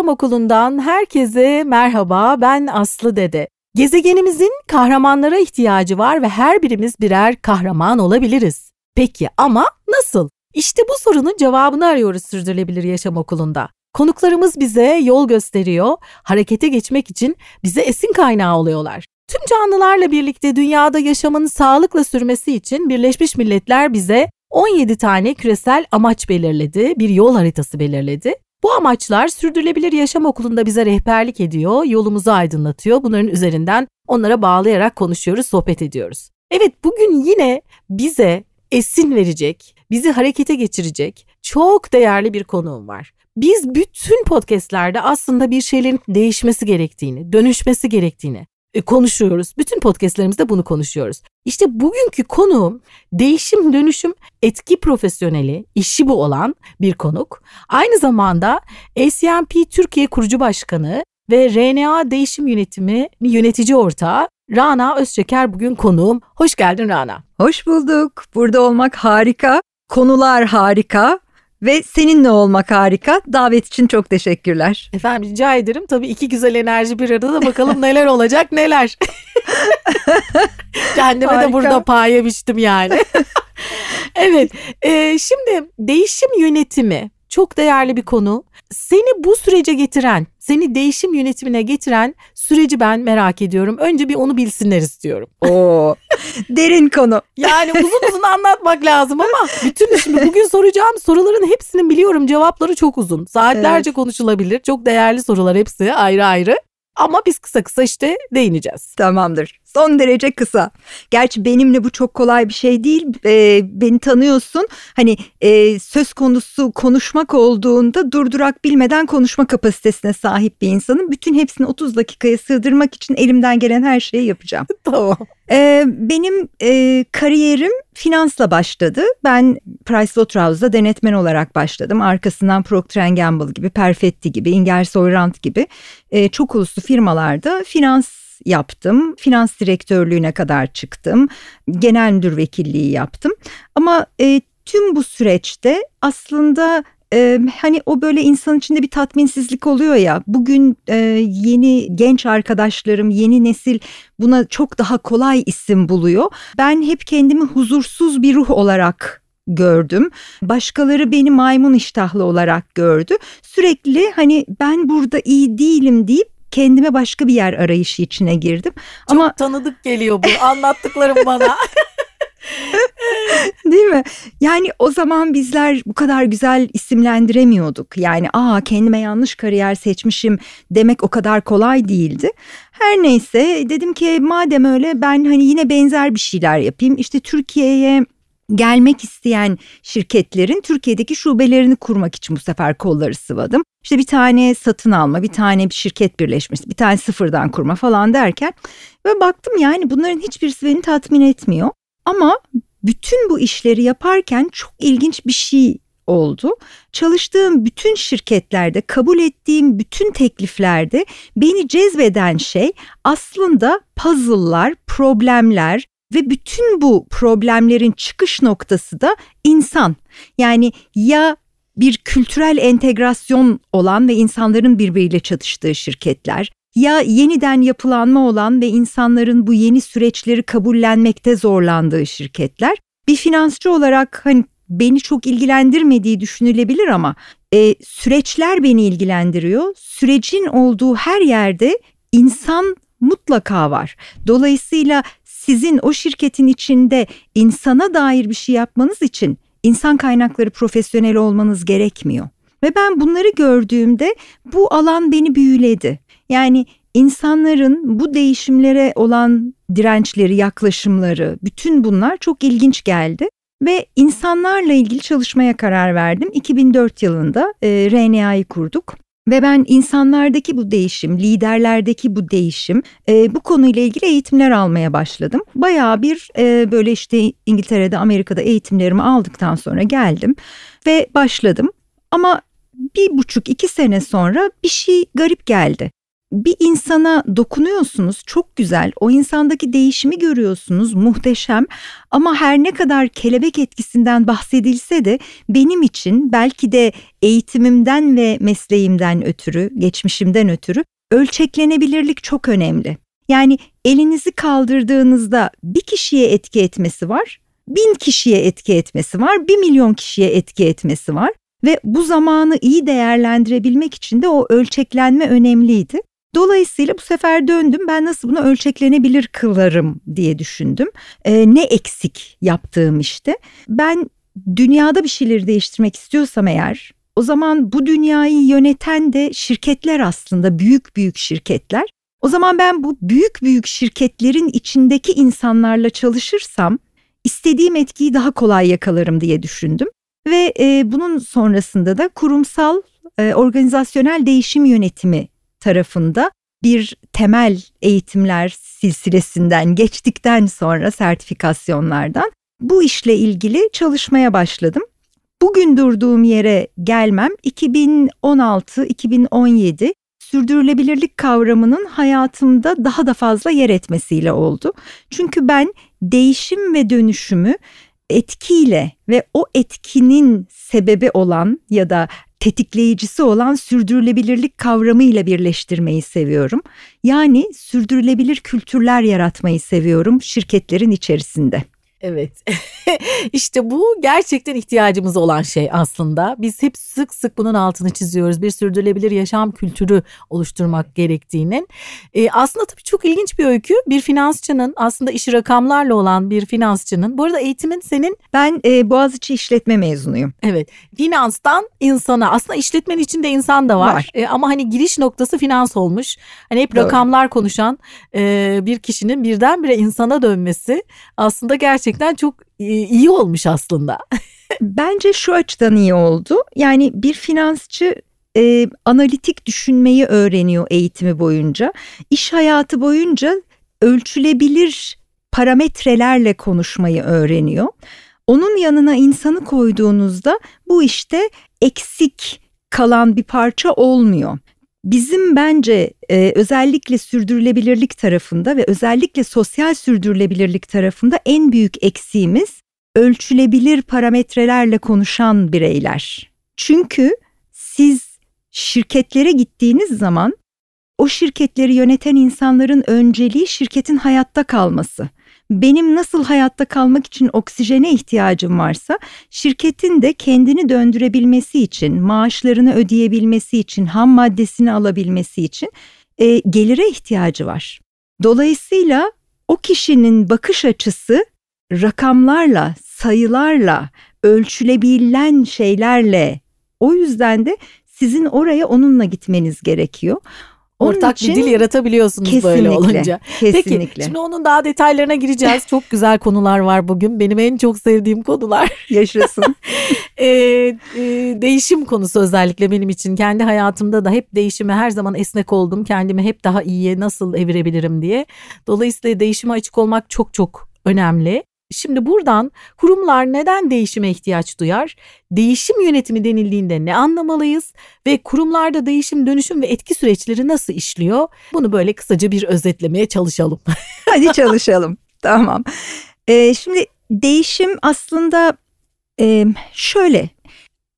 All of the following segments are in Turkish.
Yaşam Okulu'ndan herkese merhaba. Ben Aslı Dede. Gezegenimizin kahramanlara ihtiyacı var ve her birimiz birer kahraman olabiliriz. Peki ama nasıl? İşte bu sorunun cevabını arıyoruz Sürdürülebilir Yaşam Okulu'nda. Konuklarımız bize yol gösteriyor, harekete geçmek için bize esin kaynağı oluyorlar. Tüm canlılarla birlikte dünyada yaşamın sağlıkla sürmesi için Birleşmiş Milletler bize 17 tane küresel amaç belirledi, bir yol haritası belirledi. Bu amaçlar sürdürülebilir yaşam okulunda bize rehberlik ediyor, yolumuzu aydınlatıyor. Bunların üzerinden onlara bağlayarak konuşuyoruz, sohbet ediyoruz. Evet bugün yine bize esin verecek, bizi harekete geçirecek çok değerli bir konuğum var. Biz bütün podcastlerde aslında bir şeylerin değişmesi gerektiğini, dönüşmesi gerektiğini, konuşuyoruz. Bütün podcastlerimizde bunu konuşuyoruz. İşte bugünkü konuğum değişim dönüşüm etki profesyoneli, işi bu olan bir konuk. Aynı zamanda ACMP Türkiye kurucu başkanı ve RNA Değişim Yönetimi yönetici ortağı Rana Özçeker bugün konuğum. Hoş geldin Rana. Hoş bulduk. Burada olmak harika. Konular harika ve seninle olmak harika. Davet için çok teşekkürler. Efendim rica ederim. Tabii iki güzel enerji bir arada da bakalım neler olacak neler. Kendime harika. de burada pay biçtim yani. evet e, şimdi değişim yönetimi çok değerli bir konu. Seni bu sürece getiren, seni değişim yönetimine getiren süreci ben merak ediyorum. Önce bir onu bilsinler istiyorum. Oo, derin konu. Yani uzun uzun anlatmak lazım ama bütün şimdi bugün soracağım soruların hepsinin biliyorum cevapları çok uzun. Saatlerce evet. konuşulabilir. Çok değerli sorular hepsi ayrı ayrı. Ama biz kısa kısa işte değineceğiz. Tamamdır. Son derece kısa. Gerçi benimle bu çok kolay bir şey değil. E, beni tanıyorsun. Hani e, söz konusu konuşmak olduğunda durdurak bilmeden konuşma kapasitesine sahip bir insanım. Bütün hepsini 30 dakikaya sığdırmak için elimden gelen her şeyi yapacağım. tamam. E, benim e, kariyerim finansla başladı. Ben Pricewaterhouse'da denetmen olarak başladım. Arkasından Procter Gamble gibi, Perfetti gibi, Ingersoll Rand gibi e, çok uluslu firmalarda finans yaptım. Finans direktörlüğüne kadar çıktım. Genel müdür vekilliği yaptım. Ama e, tüm bu süreçte aslında ee, hani o böyle insan içinde bir tatminsizlik oluyor ya bugün e, yeni genç arkadaşlarım yeni nesil buna çok daha kolay isim buluyor. Ben hep kendimi huzursuz bir ruh olarak gördüm. Başkaları beni maymun iştahlı olarak gördü. Sürekli hani ben burada iyi değilim deyip kendime başka bir yer arayışı içine girdim. Çok Ama tanıdık geliyor bu anlattıklarım bana. Değil mi? Yani o zaman bizler bu kadar güzel isimlendiremiyorduk. Yani aa kendime yanlış kariyer seçmişim demek o kadar kolay değildi. Her neyse dedim ki madem öyle ben hani yine benzer bir şeyler yapayım. İşte Türkiye'ye gelmek isteyen şirketlerin Türkiye'deki şubelerini kurmak için bu sefer kolları sıvadım. İşte bir tane satın alma, bir tane bir şirket birleşmesi, bir tane sıfırdan kurma falan derken ve baktım yani bunların hiçbirisi beni tatmin etmiyor. Ama bütün bu işleri yaparken çok ilginç bir şey oldu. Çalıştığım bütün şirketlerde, kabul ettiğim bütün tekliflerde beni cezbeden şey aslında puzzle'lar, problemler, ve bütün bu problemlerin çıkış noktası da insan. Yani ya bir kültürel entegrasyon olan ve insanların birbiriyle çatıştığı şirketler ya yeniden yapılanma olan ve insanların bu yeni süreçleri kabullenmekte zorlandığı şirketler. Bir finansçı olarak hani beni çok ilgilendirmediği düşünülebilir ama e, süreçler beni ilgilendiriyor. Sürecin olduğu her yerde insan mutlaka var. Dolayısıyla sizin o şirketin içinde insana dair bir şey yapmanız için insan kaynakları profesyoneli olmanız gerekmiyor. Ve ben bunları gördüğümde bu alan beni büyüledi. Yani insanların bu değişimlere olan dirençleri, yaklaşımları, bütün bunlar çok ilginç geldi. Ve insanlarla ilgili çalışmaya karar verdim. 2004 yılında e, RNA'yı kurduk. Ve ben insanlardaki bu değişim, liderlerdeki bu değişim, e, bu konuyla ilgili eğitimler almaya başladım. Bayağı bir e, böyle işte İngiltere'de, Amerika'da eğitimlerimi aldıktan sonra geldim ve başladım. Ama bir buçuk iki sene sonra bir şey garip geldi. Bir insana dokunuyorsunuz çok güzel o insandaki değişimi görüyorsunuz muhteşem ama her ne kadar kelebek etkisinden bahsedilse de benim için belki de eğitimimden ve mesleğimden ötürü geçmişimden ötürü ölçeklenebilirlik çok önemli. Yani elinizi kaldırdığınızda bir kişiye etki etmesi var, bin kişiye etki etmesi var, bir milyon kişiye etki etmesi var. Ve bu zamanı iyi değerlendirebilmek için de o ölçeklenme önemliydi. Dolayısıyla bu sefer döndüm ben nasıl bunu ölçeklenebilir kılarım diye düşündüm. Ee, ne eksik yaptığım işte. Ben dünyada bir şeyleri değiştirmek istiyorsam eğer o zaman bu dünyayı yöneten de şirketler aslında büyük büyük şirketler. O zaman ben bu büyük büyük şirketlerin içindeki insanlarla çalışırsam istediğim etkiyi daha kolay yakalarım diye düşündüm. Ve e, bunun sonrasında da kurumsal e, organizasyonel değişim yönetimi tarafında bir temel eğitimler silsilesinden geçtikten sonra sertifikasyonlardan bu işle ilgili çalışmaya başladım. Bugün durduğum yere gelmem 2016-2017 sürdürülebilirlik kavramının hayatımda daha da fazla yer etmesiyle oldu. Çünkü ben değişim ve dönüşümü etkiyle ve o etkinin sebebi olan ya da tetikleyicisi olan sürdürülebilirlik kavramıyla birleştirmeyi seviyorum. Yani sürdürülebilir kültürler yaratmayı seviyorum şirketlerin içerisinde. Evet. işte bu gerçekten ihtiyacımız olan şey aslında. Biz hep sık sık bunun altını çiziyoruz. Bir sürdürülebilir yaşam kültürü oluşturmak gerektiğinin. Ee, aslında tabii çok ilginç bir öykü. Bir finansçının aslında işi rakamlarla olan bir finansçının. Bu arada eğitimin senin... Ben e, Boğaziçi işletme mezunuyum. Evet. Finanstan insana. Aslında işletmenin içinde insan da var. var. E, ama hani giriş noktası finans olmuş. Hani hep Doğru. rakamlar konuşan e, bir kişinin birdenbire insana dönmesi aslında gerçekten gerçekten çok e, iyi olmuş aslında. Bence şu açıdan iyi oldu. Yani bir finansçı e, analitik düşünmeyi öğreniyor eğitimi boyunca. İş hayatı boyunca ölçülebilir parametrelerle konuşmayı öğreniyor. Onun yanına insanı koyduğunuzda bu işte eksik kalan bir parça olmuyor. Bizim bence e, özellikle sürdürülebilirlik tarafında ve özellikle sosyal sürdürülebilirlik tarafında en büyük eksiğimiz ölçülebilir parametrelerle konuşan bireyler. Çünkü siz şirketlere gittiğiniz zaman o şirketleri yöneten insanların önceliği şirketin hayatta kalması benim nasıl hayatta kalmak için oksijene ihtiyacım varsa şirketin de kendini döndürebilmesi için, maaşlarını ödeyebilmesi için, ham maddesini alabilmesi için e, gelire ihtiyacı var. Dolayısıyla o kişinin bakış açısı rakamlarla, sayılarla, ölçülebilen şeylerle o yüzden de sizin oraya onunla gitmeniz gerekiyor. Ortak için, bir dil yaratabiliyorsunuz kesinlikle, böyle olunca. Kesinlikle. Peki şimdi onun daha detaylarına gireceğiz. Çok güzel konular var bugün. Benim en çok sevdiğim konular. Yaşasın. e, e, değişim konusu özellikle benim için. Kendi hayatımda da hep değişime her zaman esnek oldum. Kendimi hep daha iyiye nasıl evirebilirim diye. Dolayısıyla değişime açık olmak çok çok önemli. Şimdi buradan kurumlar neden değişime ihtiyaç duyar? Değişim yönetimi denildiğinde ne anlamalıyız? Ve kurumlarda değişim, dönüşüm ve etki süreçleri nasıl işliyor? Bunu böyle kısaca bir özetlemeye çalışalım. Hadi çalışalım. tamam. Ee, şimdi değişim aslında e, şöyle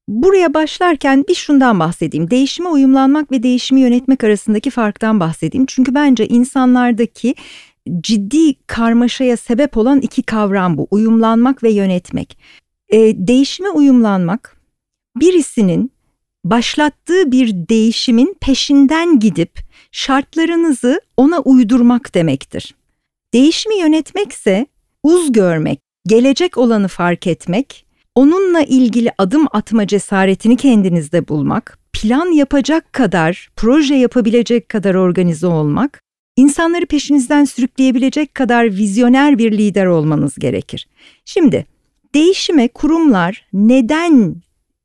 Buraya başlarken bir şundan bahsedeyim. Değişime uyumlanmak ve değişimi yönetmek arasındaki farktan bahsedeyim. Çünkü bence insanlardaki ciddi karmaşaya sebep olan iki kavram bu. Uyumlanmak ve yönetmek. E, değişime uyumlanmak birisinin başlattığı bir değişimin peşinden gidip şartlarınızı ona uydurmak demektir. Değişimi yönetmekse uz görmek, gelecek olanı fark etmek, onunla ilgili adım atma cesaretini kendinizde bulmak, plan yapacak kadar, proje yapabilecek kadar organize olmak İnsanları peşinizden sürükleyebilecek kadar vizyoner bir lider olmanız gerekir. Şimdi değişime kurumlar neden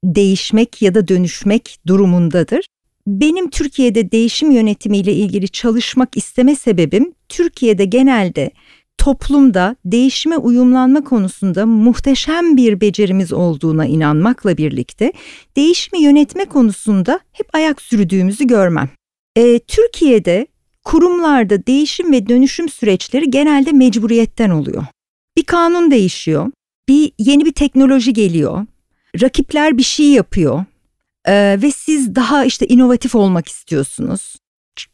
değişmek ya da dönüşmek durumundadır? Benim Türkiye'de değişim yönetimiyle ilgili çalışmak isteme sebebim Türkiye'de genelde toplumda değişime uyumlanma konusunda muhteşem bir becerimiz olduğuna inanmakla birlikte değişimi yönetme konusunda hep ayak sürdüğümüzü görmem. E, Türkiye'de kurumlarda değişim ve dönüşüm süreçleri genelde mecburiyetten oluyor. Bir kanun değişiyor, bir yeni bir teknoloji geliyor, rakipler bir şey yapıyor e, ve siz daha işte inovatif olmak istiyorsunuz.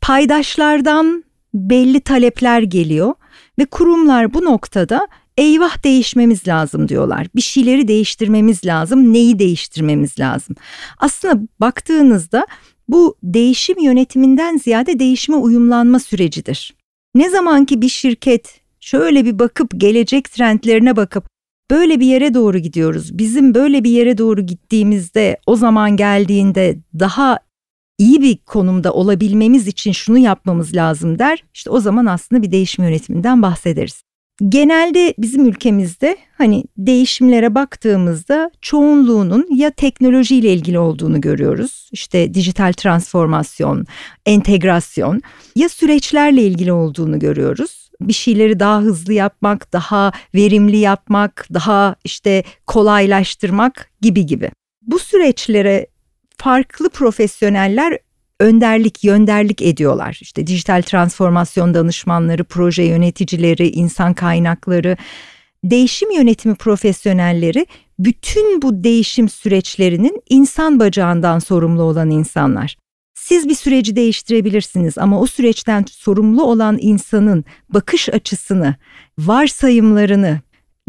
Paydaşlardan belli talepler geliyor ve kurumlar bu noktada eyvah değişmemiz lazım diyorlar. Bir şeyleri değiştirmemiz lazım. Neyi değiştirmemiz lazım? Aslında baktığınızda bu değişim yönetiminden ziyade değişime uyumlanma sürecidir. Ne zaman ki bir şirket şöyle bir bakıp gelecek trendlerine bakıp böyle bir yere doğru gidiyoruz. Bizim böyle bir yere doğru gittiğimizde o zaman geldiğinde daha iyi bir konumda olabilmemiz için şunu yapmamız lazım der. İşte o zaman aslında bir değişim yönetiminden bahsederiz. Genelde bizim ülkemizde hani değişimlere baktığımızda çoğunluğunun ya teknolojiyle ilgili olduğunu görüyoruz. İşte dijital transformasyon, entegrasyon ya süreçlerle ilgili olduğunu görüyoruz. Bir şeyleri daha hızlı yapmak, daha verimli yapmak, daha işte kolaylaştırmak gibi gibi. Bu süreçlere farklı profesyoneller önderlik, yönderlik ediyorlar. İşte dijital transformasyon danışmanları, proje yöneticileri, insan kaynakları, değişim yönetimi profesyonelleri bütün bu değişim süreçlerinin insan bacağından sorumlu olan insanlar. Siz bir süreci değiştirebilirsiniz ama o süreçten sorumlu olan insanın bakış açısını, varsayımlarını,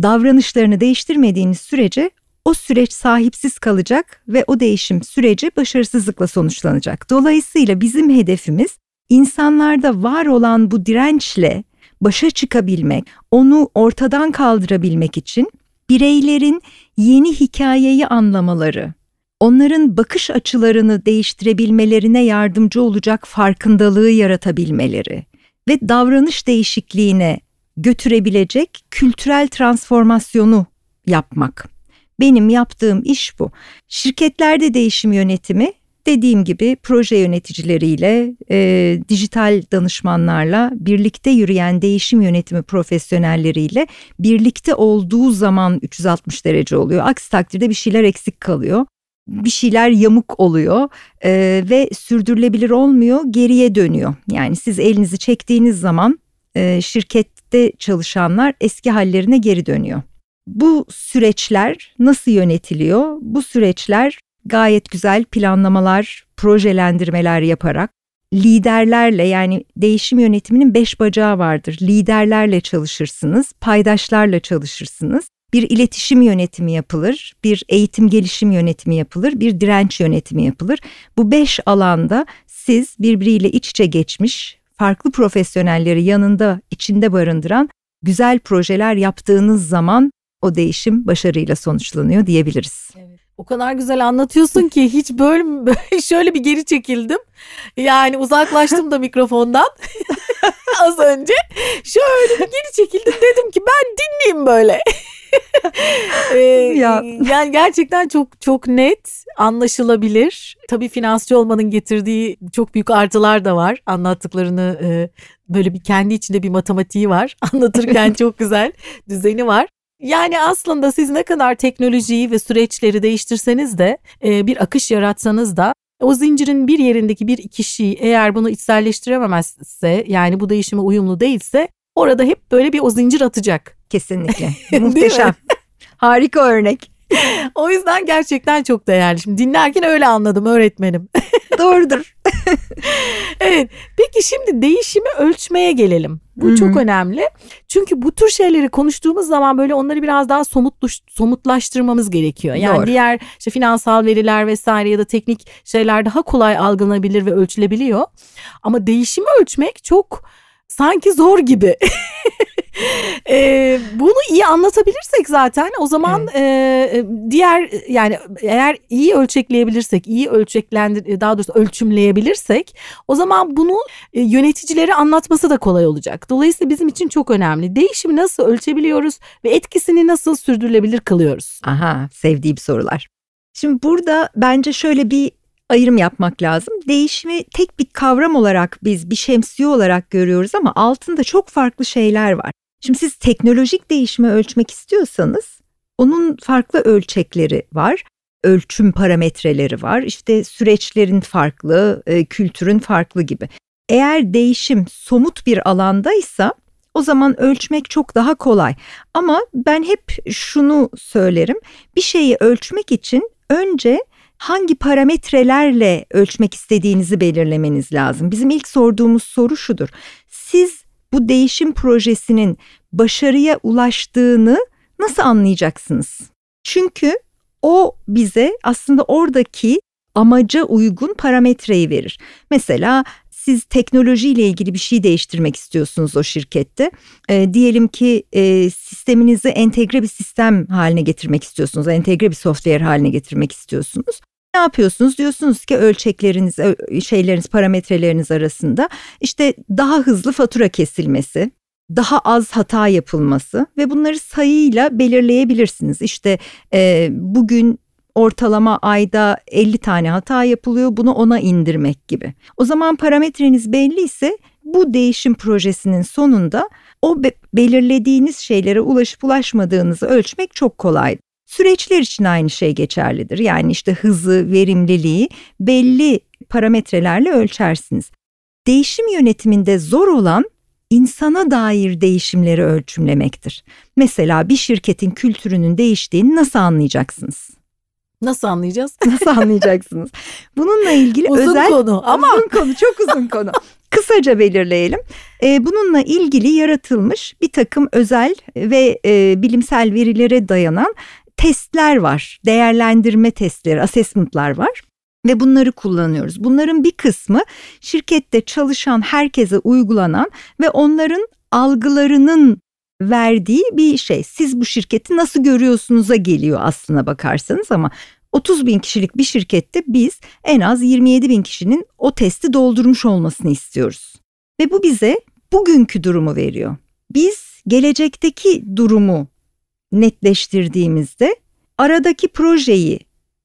davranışlarını değiştirmediğiniz sürece o süreç sahipsiz kalacak ve o değişim süreci başarısızlıkla sonuçlanacak. Dolayısıyla bizim hedefimiz insanlarda var olan bu dirençle başa çıkabilmek, onu ortadan kaldırabilmek için bireylerin yeni hikayeyi anlamaları, onların bakış açılarını değiştirebilmelerine yardımcı olacak farkındalığı yaratabilmeleri ve davranış değişikliğine götürebilecek kültürel transformasyonu yapmak. Benim yaptığım iş bu. Şirketlerde değişim yönetimi dediğim gibi proje yöneticileriyle, e, dijital danışmanlarla, birlikte yürüyen değişim yönetimi profesyonelleriyle birlikte olduğu zaman 360 derece oluyor. Aksi takdirde bir şeyler eksik kalıyor. Bir şeyler yamuk oluyor e, ve sürdürülebilir olmuyor, geriye dönüyor. Yani siz elinizi çektiğiniz zaman e, şirkette çalışanlar eski hallerine geri dönüyor. Bu süreçler nasıl yönetiliyor? Bu süreçler gayet güzel planlamalar, projelendirmeler yaparak liderlerle yani değişim yönetiminin beş bacağı vardır. Liderlerle çalışırsınız, paydaşlarla çalışırsınız. Bir iletişim yönetimi yapılır, bir eğitim gelişim yönetimi yapılır, bir direnç yönetimi yapılır. Bu beş alanda siz birbiriyle iç içe geçmiş, farklı profesyonelleri yanında, içinde barındıran güzel projeler yaptığınız zaman o değişim başarıyla sonuçlanıyor diyebiliriz. Evet. O kadar güzel anlatıyorsun ki hiç böyle şöyle bir geri çekildim. Yani uzaklaştım da mikrofondan az önce. Şöyle bir geri çekildim dedim ki ben dinleyeyim böyle. ee, ya. Yani gerçekten çok çok net, anlaşılabilir. Tabii finansçı olmanın getirdiği çok büyük artılar da var. Anlattıklarını e, böyle bir kendi içinde bir matematiği var. Anlatırken çok güzel düzeni var. Yani aslında siz ne kadar teknolojiyi ve süreçleri değiştirseniz de e, bir akış yaratsanız da o zincirin bir yerindeki bir kişi eğer bunu içselleştirememezse yani bu değişime uyumlu değilse orada hep böyle bir o zincir atacak. Kesinlikle. Muhteşem. Harika örnek. o yüzden gerçekten çok değerli. Şimdi dinlerken öyle anladım öğretmenim. Doğrudur. evet. Peki şimdi değişimi ölçmeye gelelim. Bu Hı-hı. çok önemli. Çünkü bu tür şeyleri konuştuğumuz zaman böyle onları biraz daha somutluş, somutlaştırmamız gerekiyor. Yani Doğru. diğer işte finansal veriler vesaire ya da teknik şeyler daha kolay algılanabilir ve ölçülebiliyor. Ama değişimi ölçmek çok sanki zor gibi. e, bunu iyi anlatabilirsek zaten o zaman evet. e, diğer yani eğer iyi ölçekleyebilirsek, iyi ölçeklendir daha doğrusu ölçümleyebilirsek o zaman bunu e, yöneticilere anlatması da kolay olacak. Dolayısıyla bizim için çok önemli. Değişimi nasıl ölçebiliyoruz ve etkisini nasıl sürdürülebilir kılıyoruz? Aha, sevdiğim sorular. Şimdi burada bence şöyle bir ayrım yapmak lazım. Değişimi tek bir kavram olarak biz bir şemsiye olarak görüyoruz ama altında çok farklı şeyler var. Şimdi siz teknolojik değişimi ölçmek istiyorsanız onun farklı ölçekleri var. ölçüm parametreleri var. İşte süreçlerin farklı, e, kültürün farklı gibi. Eğer değişim somut bir alandaysa o zaman ölçmek çok daha kolay. Ama ben hep şunu söylerim. Bir şeyi ölçmek için önce hangi parametrelerle ölçmek istediğinizi belirlemeniz lazım. Bizim ilk sorduğumuz soru şudur. Siz bu değişim projesinin başarıya ulaştığını nasıl anlayacaksınız? Çünkü o bize aslında oradaki amaca uygun parametreyi verir. Mesela siz teknolojiyle ilgili bir şey değiştirmek istiyorsunuz o şirkette. E, diyelim ki e, sisteminizi entegre bir sistem haline getirmek istiyorsunuz. Entegre bir software haline getirmek istiyorsunuz. Ne yapıyorsunuz? Diyorsunuz ki ölçekleriniz, şeyleriniz, parametreleriniz arasında işte daha hızlı fatura kesilmesi, daha az hata yapılması ve bunları sayıyla belirleyebilirsiniz. İşte e, bugün ortalama ayda 50 tane hata yapılıyor bunu ona indirmek gibi. O zaman parametreniz belli ise bu değişim projesinin sonunda o be belirlediğiniz şeylere ulaşıp ulaşmadığınızı ölçmek çok kolay. Süreçler için aynı şey geçerlidir. Yani işte hızı, verimliliği belli parametrelerle ölçersiniz. Değişim yönetiminde zor olan insana dair değişimleri ölçümlemektir. Mesela bir şirketin kültürünün değiştiğini nasıl anlayacaksınız? Nasıl anlayacağız? Nasıl anlayacaksınız? Bununla ilgili uzun özel konu ama uzun konu çok uzun konu. Kısaca belirleyelim. Ee, bununla ilgili yaratılmış bir takım özel ve e, bilimsel verilere dayanan testler var. Değerlendirme testleri, assessment'lar var ve bunları kullanıyoruz. Bunların bir kısmı şirkette çalışan herkese uygulanan ve onların algılarının verdiği bir şey. Siz bu şirketi nasıl görüyorsunuz'a geliyor aslına bakarsanız ama 30 bin kişilik bir şirkette biz en az 27 bin kişinin o testi doldurmuş olmasını istiyoruz. Ve bu bize bugünkü durumu veriyor. Biz gelecekteki durumu netleştirdiğimizde aradaki projeyi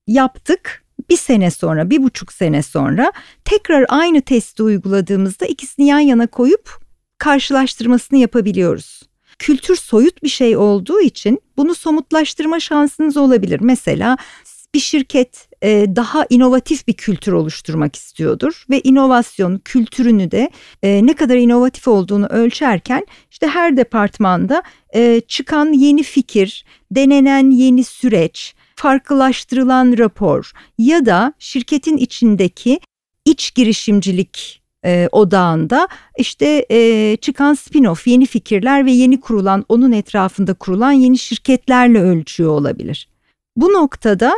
yaptık. Bir sene sonra, bir buçuk sene sonra tekrar aynı testi uyguladığımızda ikisini yan yana koyup karşılaştırmasını yapabiliyoruz kültür soyut bir şey olduğu için bunu somutlaştırma şansınız olabilir. Mesela bir şirket e, daha inovatif bir kültür oluşturmak istiyordur ve inovasyon kültürünü de e, ne kadar inovatif olduğunu ölçerken işte her departmanda e, çıkan yeni fikir, denenen yeni süreç, farklılaştırılan rapor ya da şirketin içindeki iç girişimcilik e, odağında işte e, çıkan spin-off yeni fikirler ve yeni kurulan onun etrafında kurulan yeni şirketlerle ölçüyor olabilir. Bu noktada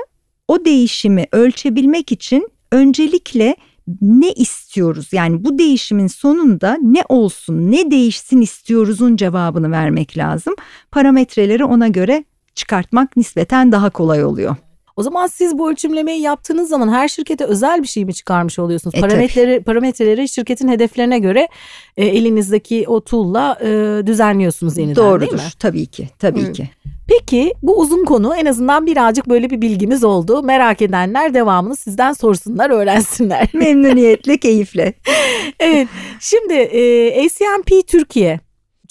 o değişimi ölçebilmek için öncelikle ne istiyoruz? Yani bu değişimin sonunda ne olsun, ne değişsin istiyoruzun cevabını vermek lazım. Parametreleri ona göre çıkartmak nispeten daha kolay oluyor. O zaman siz bu ölçümlemeyi yaptığınız zaman her şirkete özel bir şey mi çıkarmış oluyorsunuz? E, parametreleri parametreleri şirketin hedeflerine göre e, elinizdeki o tool'la e, düzenliyorsunuz yeniden Doğrudur. değil mi? Tabii ki. Tabii Hı. ki. Peki bu uzun konu en azından birazcık böyle bir bilgimiz oldu. Merak edenler devamını sizden sorsunlar, öğrensinler. Memnuniyetle, keyifle. evet. Şimdi e, ACMP Türkiye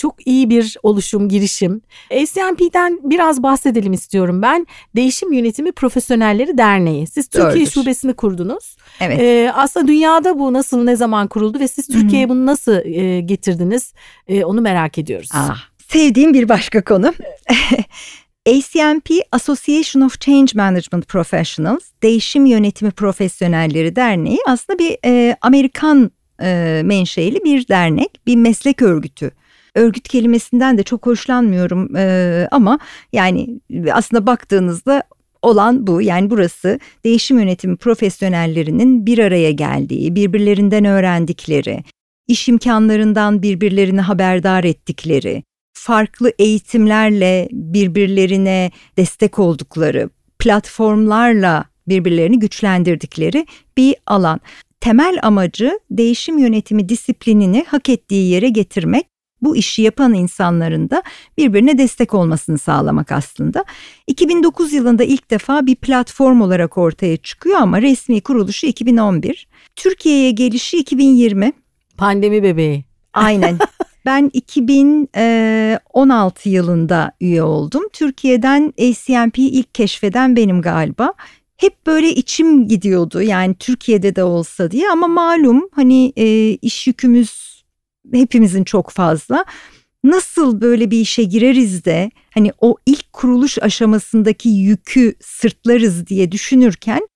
çok iyi bir oluşum, girişim. ACMP'den biraz bahsedelim istiyorum ben. Değişim Yönetimi Profesyonelleri Derneği. Siz Türkiye Doğrudur. şubesini kurdunuz. Evet. Ee, aslında dünyada bu nasıl, ne zaman kuruldu ve siz Türkiye'ye bunu nasıl e, getirdiniz? E, onu merak ediyoruz. Ah, sevdiğim bir başka konu. ACMP Association of Change Management Professionals Değişim Yönetimi Profesyonelleri Derneği aslında bir e, Amerikan e, menşeli bir dernek, bir meslek örgütü. Örgüt kelimesinden de çok hoşlanmıyorum ama yani aslında baktığınızda olan bu. Yani burası değişim yönetimi profesyonellerinin bir araya geldiği, birbirlerinden öğrendikleri, iş imkanlarından birbirlerini haberdar ettikleri, farklı eğitimlerle birbirlerine destek oldukları, platformlarla birbirlerini güçlendirdikleri bir alan. Temel amacı değişim yönetimi disiplinini hak ettiği yere getirmek, bu işi yapan insanların da birbirine destek olmasını sağlamak aslında. 2009 yılında ilk defa bir platform olarak ortaya çıkıyor ama resmi kuruluşu 2011. Türkiye'ye gelişi 2020. Pandemi bebeği. Aynen. Ben 2016 yılında üye oldum. Türkiye'den ACMP'yi ilk keşfeden benim galiba. hep böyle içim gidiyordu yani Türkiye'de de olsa diye ama malum hani e, iş yükümüz hepimizin çok fazla. Nasıl böyle bir işe gireriz de hani o ilk kuruluş aşamasındaki yükü sırtlarız diye düşünürken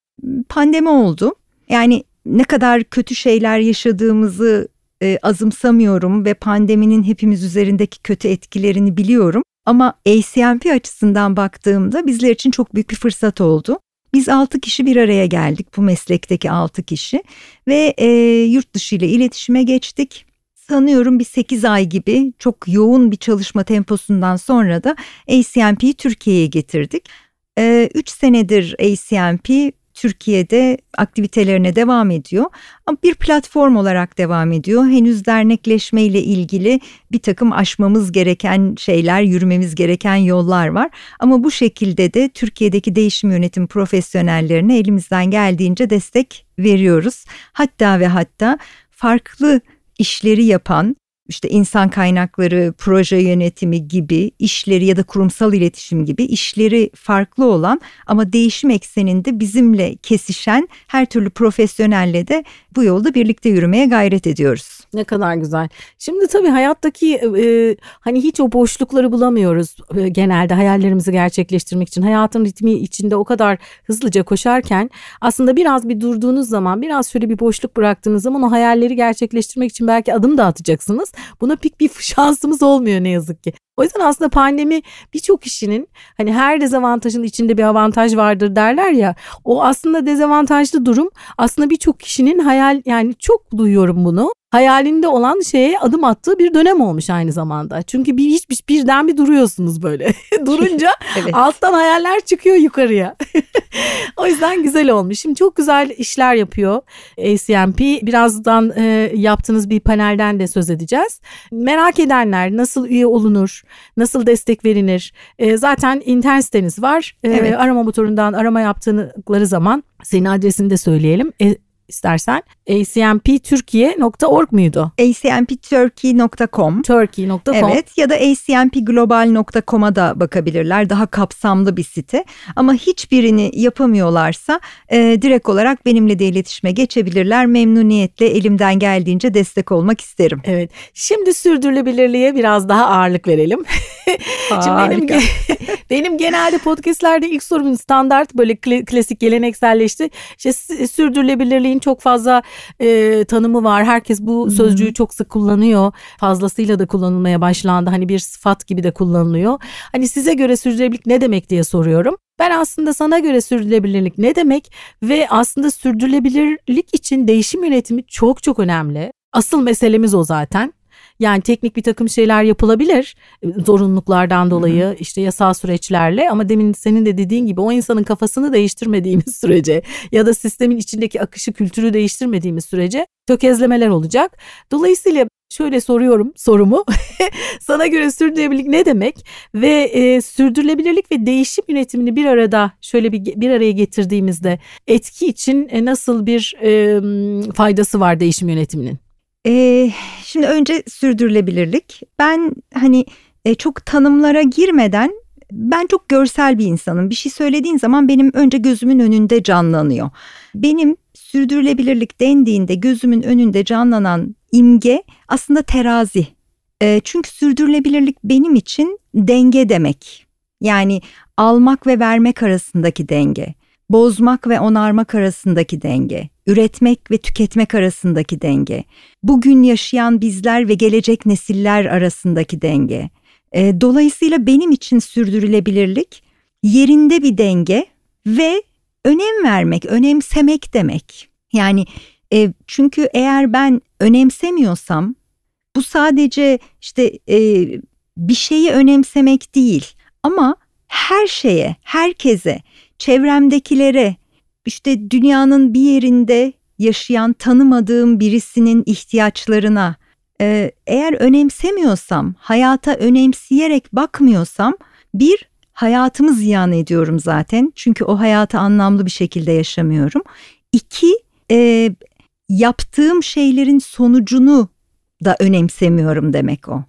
pandemi oldu. Yani ne kadar kötü şeyler yaşadığımızı e, azımsamıyorum ve pandeminin hepimiz üzerindeki kötü etkilerini biliyorum. Ama ACMP açısından baktığımda bizler için çok büyük bir fırsat oldu. Biz 6 kişi bir araya geldik bu meslekteki 6 kişi ve e, yurt dışı ile iletişime geçtik. Sanıyorum bir 8 ay gibi çok yoğun bir çalışma temposundan sonra da ACMP'yi Türkiye'ye getirdik. 3 e, senedir ACMP Türkiye'de aktivitelerine devam ediyor. Ama bir platform olarak devam ediyor. Henüz dernekleşme ile ilgili bir takım aşmamız gereken şeyler, yürümemiz gereken yollar var. Ama bu şekilde de Türkiye'deki değişim yönetim profesyonellerine elimizden geldiğince destek veriyoruz. Hatta ve hatta farklı işleri yapan işte insan kaynakları, proje yönetimi gibi işleri ya da kurumsal iletişim gibi işleri farklı olan ama değişim ekseninde bizimle kesişen her türlü profesyonelle de bu yolda birlikte yürümeye gayret ediyoruz. Ne kadar güzel. Şimdi tabii hayattaki e, hani hiç o boşlukları bulamıyoruz e, genelde hayallerimizi gerçekleştirmek için. Hayatın ritmi içinde o kadar hızlıca koşarken aslında biraz bir durduğunuz zaman biraz şöyle bir boşluk bıraktığınız zaman o hayalleri gerçekleştirmek için belki adım da atacaksınız. Buna pek bir şansımız olmuyor ne yazık ki. O yüzden aslında pandemi birçok kişinin hani her dezavantajın içinde bir avantaj vardır derler ya. O aslında dezavantajlı durum aslında birçok kişinin hayal yani çok duyuyorum bunu hayalinde olan şeye adım attığı bir dönem olmuş aynı zamanda. Çünkü bir hiçbir birden bir duruyorsunuz böyle. Durunca evet. alttan hayaller çıkıyor yukarıya. o yüzden güzel olmuş. Şimdi çok güzel işler yapıyor ACMP. Birazdan e, yaptığınız bir panelden de söz edeceğiz. Merak edenler nasıl üye olunur, nasıl destek verilir? E, zaten internet siteniz var. E, evet. Arama motorundan arama yaptıkları zaman senin adresini de söyleyelim. İstersen acmpturkiye.org muydu? acmpturkey.com Turkey.com Evet ya da acmpglobal.com'a da bakabilirler. Daha kapsamlı bir site. Ama hiçbirini yapamıyorlarsa e, direkt olarak benimle de iletişime geçebilirler. Memnuniyetle elimden geldiğince destek olmak isterim. Evet. Şimdi sürdürülebilirliğe biraz daha ağırlık verelim. Şimdi benim, benim genelde podcastlerde ilk sorum standart böyle klasik gelenekselleşti. İşte sürdürülebilirliğin çok fazla e, tanımı var. Herkes bu sözcüğü çok sık kullanıyor. Fazlasıyla da kullanılmaya başlandı. Hani bir sıfat gibi de kullanılıyor. Hani size göre sürdürülebilirlik ne demek diye soruyorum. Ben aslında sana göre sürdürülebilirlik ne demek ve aslında sürdürülebilirlik için değişim yönetimi çok çok önemli. Asıl meselemiz o zaten. Yani teknik bir takım şeyler yapılabilir e, zorunluluklardan dolayı Hı-hı. işte yasal süreçlerle ama demin senin de dediğin gibi o insanın kafasını değiştirmediğimiz sürece ya da sistemin içindeki akışı kültürü değiştirmediğimiz sürece tökezlemeler olacak. Dolayısıyla şöyle soruyorum sorumu. Sana göre sürdürülebilirlik ne demek? Ve e, sürdürülebilirlik ve değişim yönetimini bir arada şöyle bir bir araya getirdiğimizde etki için e, nasıl bir e, faydası var değişim yönetiminin? Ee, şimdi önce sürdürülebilirlik. Ben hani e, çok tanımlara girmeden ben çok görsel bir insanım. Bir şey söylediğin zaman benim önce gözümün önünde canlanıyor. Benim sürdürülebilirlik dendiğinde gözümün önünde canlanan imge aslında terazi. E, çünkü sürdürülebilirlik benim için denge demek. Yani almak ve vermek arasındaki denge bozmak ve onarmak arasındaki denge, üretmek ve tüketmek arasındaki denge, bugün yaşayan bizler ve gelecek nesiller arasındaki denge. E, dolayısıyla benim için sürdürülebilirlik yerinde bir denge ve önem vermek, önemsemek demek. Yani e, çünkü eğer ben önemsemiyorsam bu sadece işte e, bir şeyi önemsemek değil ama her şeye, herkese çevremdekilere işte dünyanın bir yerinde yaşayan tanımadığım birisinin ihtiyaçlarına e, eğer önemsemiyorsam, hayata önemseyerek bakmıyorsam bir hayatımı ziyan ediyorum zaten. Çünkü o hayatı anlamlı bir şekilde yaşamıyorum. İki e, yaptığım şeylerin sonucunu da önemsemiyorum demek o.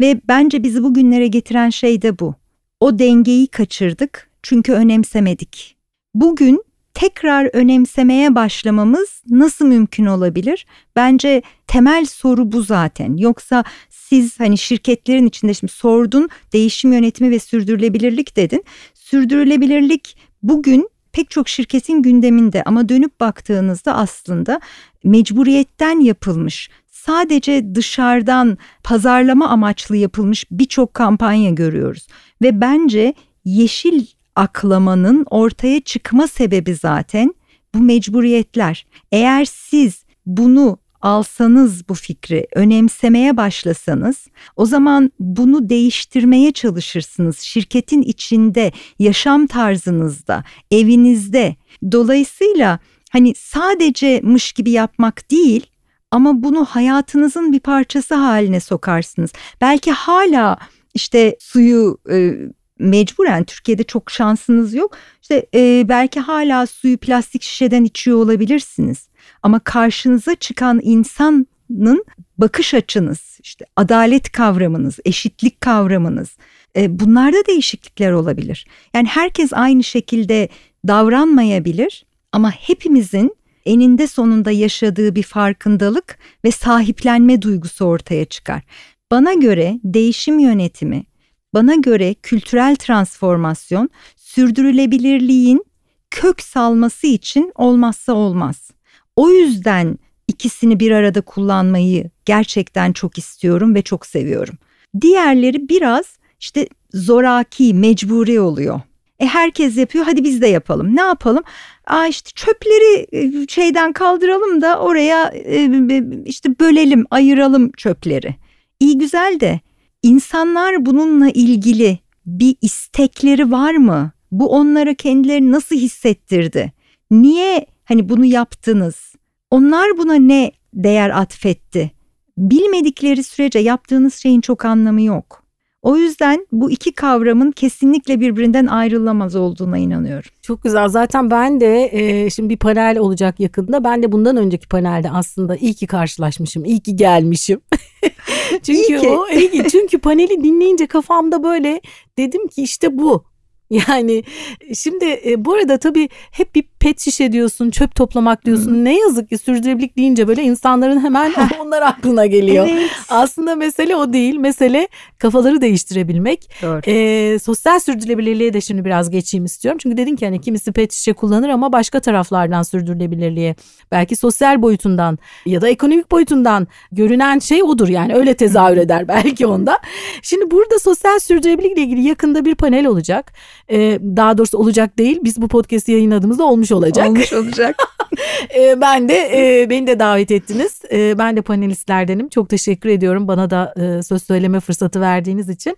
Ve bence bizi bugünlere getiren şey de bu. O dengeyi kaçırdık çünkü önemsemedik. Bugün tekrar önemsemeye başlamamız nasıl mümkün olabilir? Bence temel soru bu zaten. Yoksa siz hani şirketlerin içinde şimdi sordun değişim yönetimi ve sürdürülebilirlik dedin. Sürdürülebilirlik bugün pek çok şirketin gündeminde ama dönüp baktığınızda aslında mecburiyetten yapılmış sadece dışarıdan pazarlama amaçlı yapılmış birçok kampanya görüyoruz ve bence yeşil aklamanın ortaya çıkma sebebi zaten bu mecburiyetler. Eğer siz bunu alsanız bu fikri, önemsemeye başlasanız o zaman bunu değiştirmeye çalışırsınız. Şirketin içinde, yaşam tarzınızda, evinizde. Dolayısıyla hani sadece mış gibi yapmak değil ama bunu hayatınızın bir parçası haline sokarsınız. Belki hala işte suyu e, mecburen Türkiye'de çok şansınız yok. İşte e, belki hala suyu plastik şişeden içiyor olabilirsiniz. Ama karşınıza çıkan insanın bakış açınız, işte adalet kavramınız, eşitlik kavramınız e, bunlarda değişiklikler olabilir. Yani herkes aynı şekilde davranmayabilir ama hepimizin eninde sonunda yaşadığı bir farkındalık ve sahiplenme duygusu ortaya çıkar. Bana göre değişim yönetimi, bana göre kültürel transformasyon sürdürülebilirliğin kök salması için olmazsa olmaz. O yüzden ikisini bir arada kullanmayı gerçekten çok istiyorum ve çok seviyorum. Diğerleri biraz işte zoraki, mecburi oluyor. E herkes yapıyor hadi biz de yapalım. Ne yapalım? Aa işte çöpleri e, şeyden kaldıralım da oraya e, işte bölelim, ayıralım çöpleri. İyi güzel de insanlar bununla ilgili bir istekleri var mı? Bu onlara kendilerini nasıl hissettirdi? Niye hani bunu yaptınız? Onlar buna ne değer atfetti? Bilmedikleri sürece yaptığınız şeyin çok anlamı yok. O yüzden bu iki kavramın kesinlikle birbirinden ayrılamaz olduğuna inanıyorum. Çok güzel. Zaten ben de e, şimdi bir panel olacak yakında. Ben de bundan önceki panelde aslında iyi ki karşılaşmışım, iyi ki gelmişim. çünkü iyi ki. o iyi ki. çünkü paneli dinleyince kafamda böyle dedim ki işte bu. Yani şimdi e, bu arada tabii hep bir pet şişe diyorsun, çöp toplamak diyorsun. Hmm. Ne yazık ki sürdürülebilirlik deyince böyle insanların hemen onlar aklına geliyor. Evet. Aslında mesele o değil. Mesele kafaları değiştirebilmek. Doğru. E, sosyal sürdürülebilirliğe de şimdi biraz geçeyim istiyorum. Çünkü dedin ki hani kimisi pet şişe kullanır ama başka taraflardan sürdürülebilirliğe belki sosyal boyutundan ya da ekonomik boyutundan görünen şey odur. Yani öyle tezahür eder belki onda. Şimdi burada sosyal sürdürülebilirlikle ilgili yakında bir panel olacak. E, daha doğrusu olacak değil. Biz bu podcast'i yayınladığımızda olmuş olacak. Olmuş olacak. e, ben de e, beni de davet ettiniz. E, ben de panelistlerdenim. Çok teşekkür ediyorum bana da e, söz söyleme fırsatı verdiğiniz için.